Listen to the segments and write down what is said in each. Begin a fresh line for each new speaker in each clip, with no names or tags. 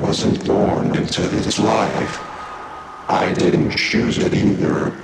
wasn't born into this life. I didn't choose it either.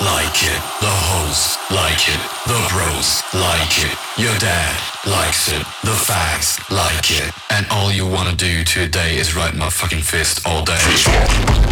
Like it. The hoes like it. The bros like it. Your dad likes it. The fags like it. And all you wanna do today is write my fucking fist all day.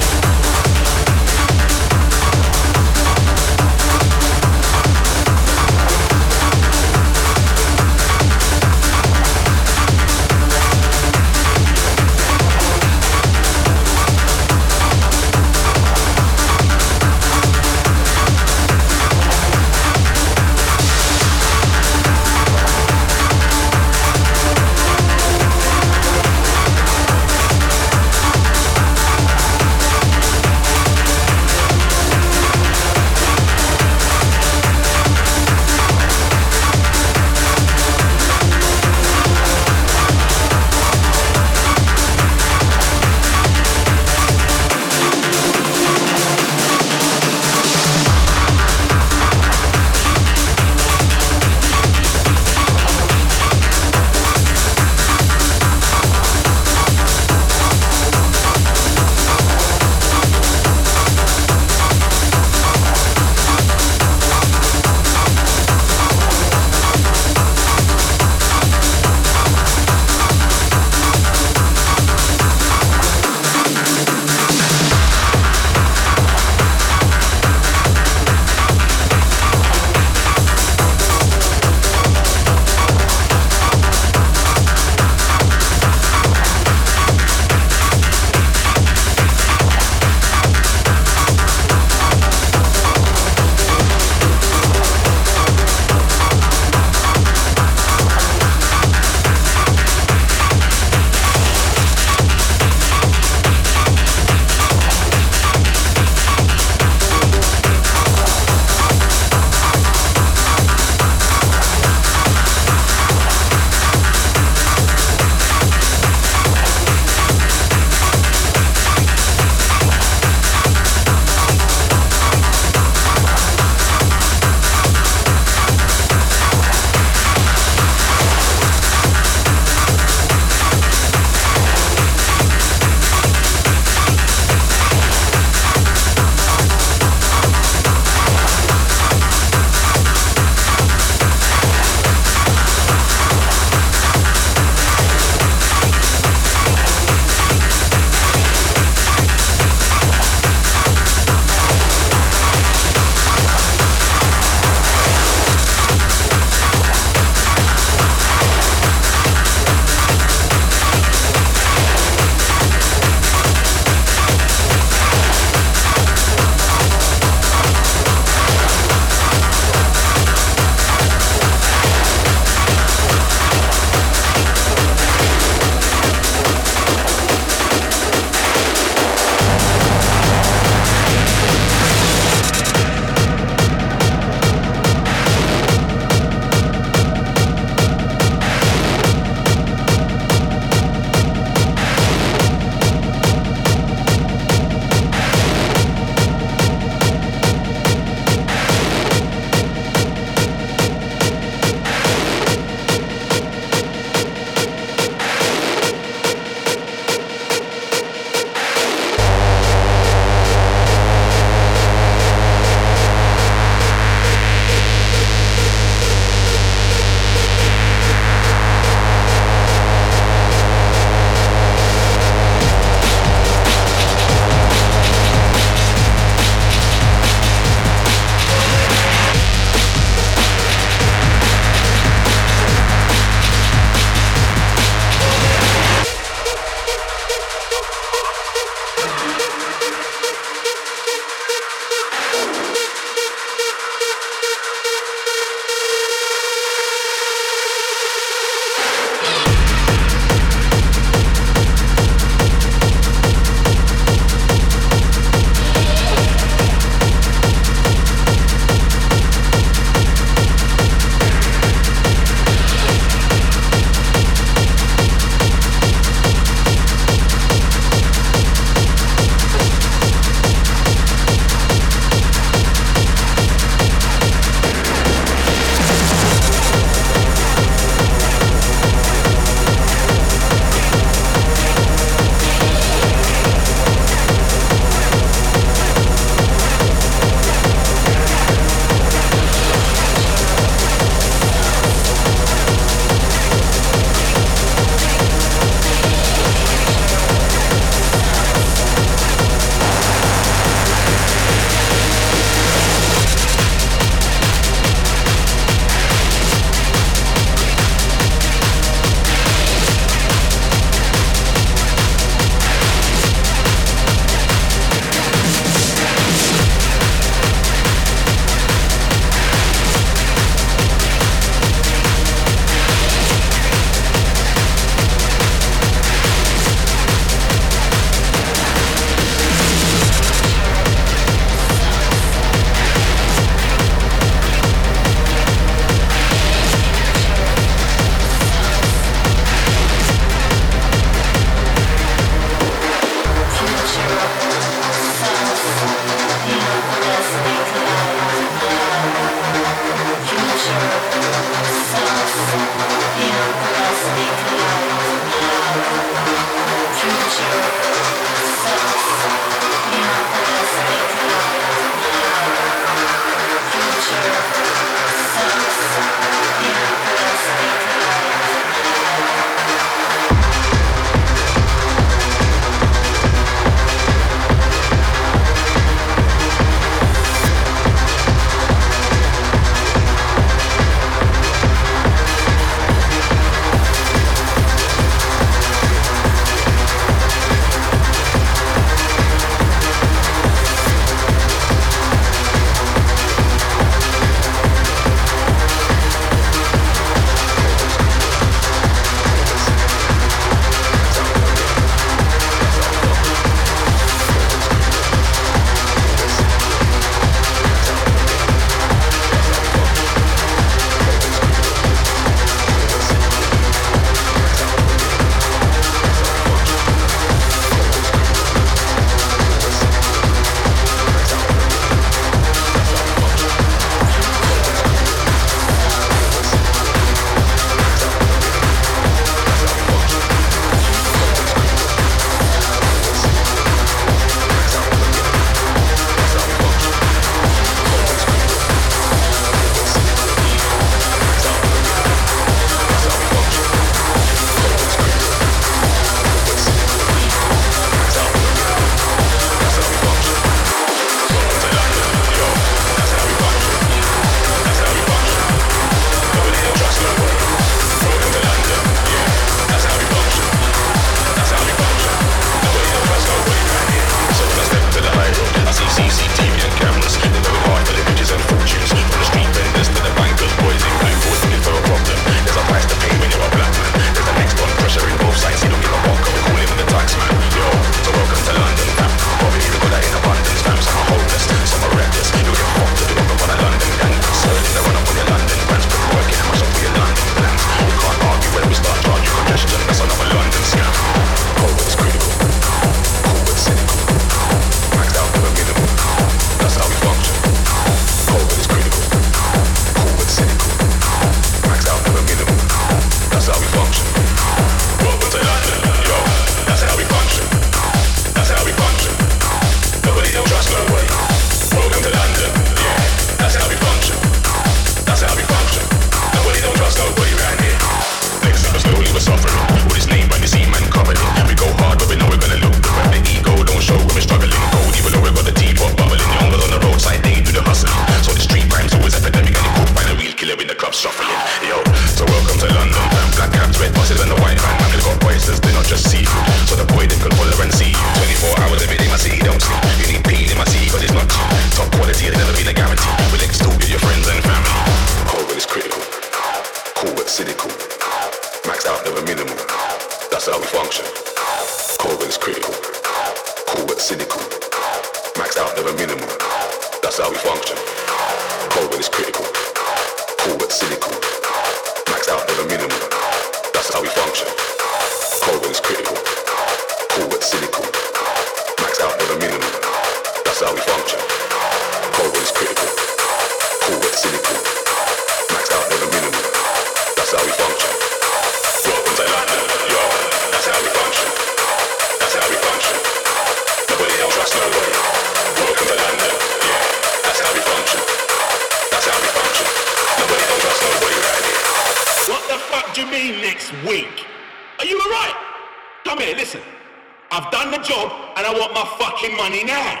job and I want my fucking money now.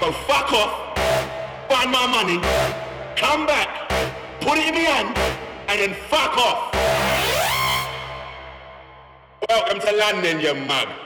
So fuck off, find my money, come back, put it in the hand, and then fuck off. Welcome to London, you mug.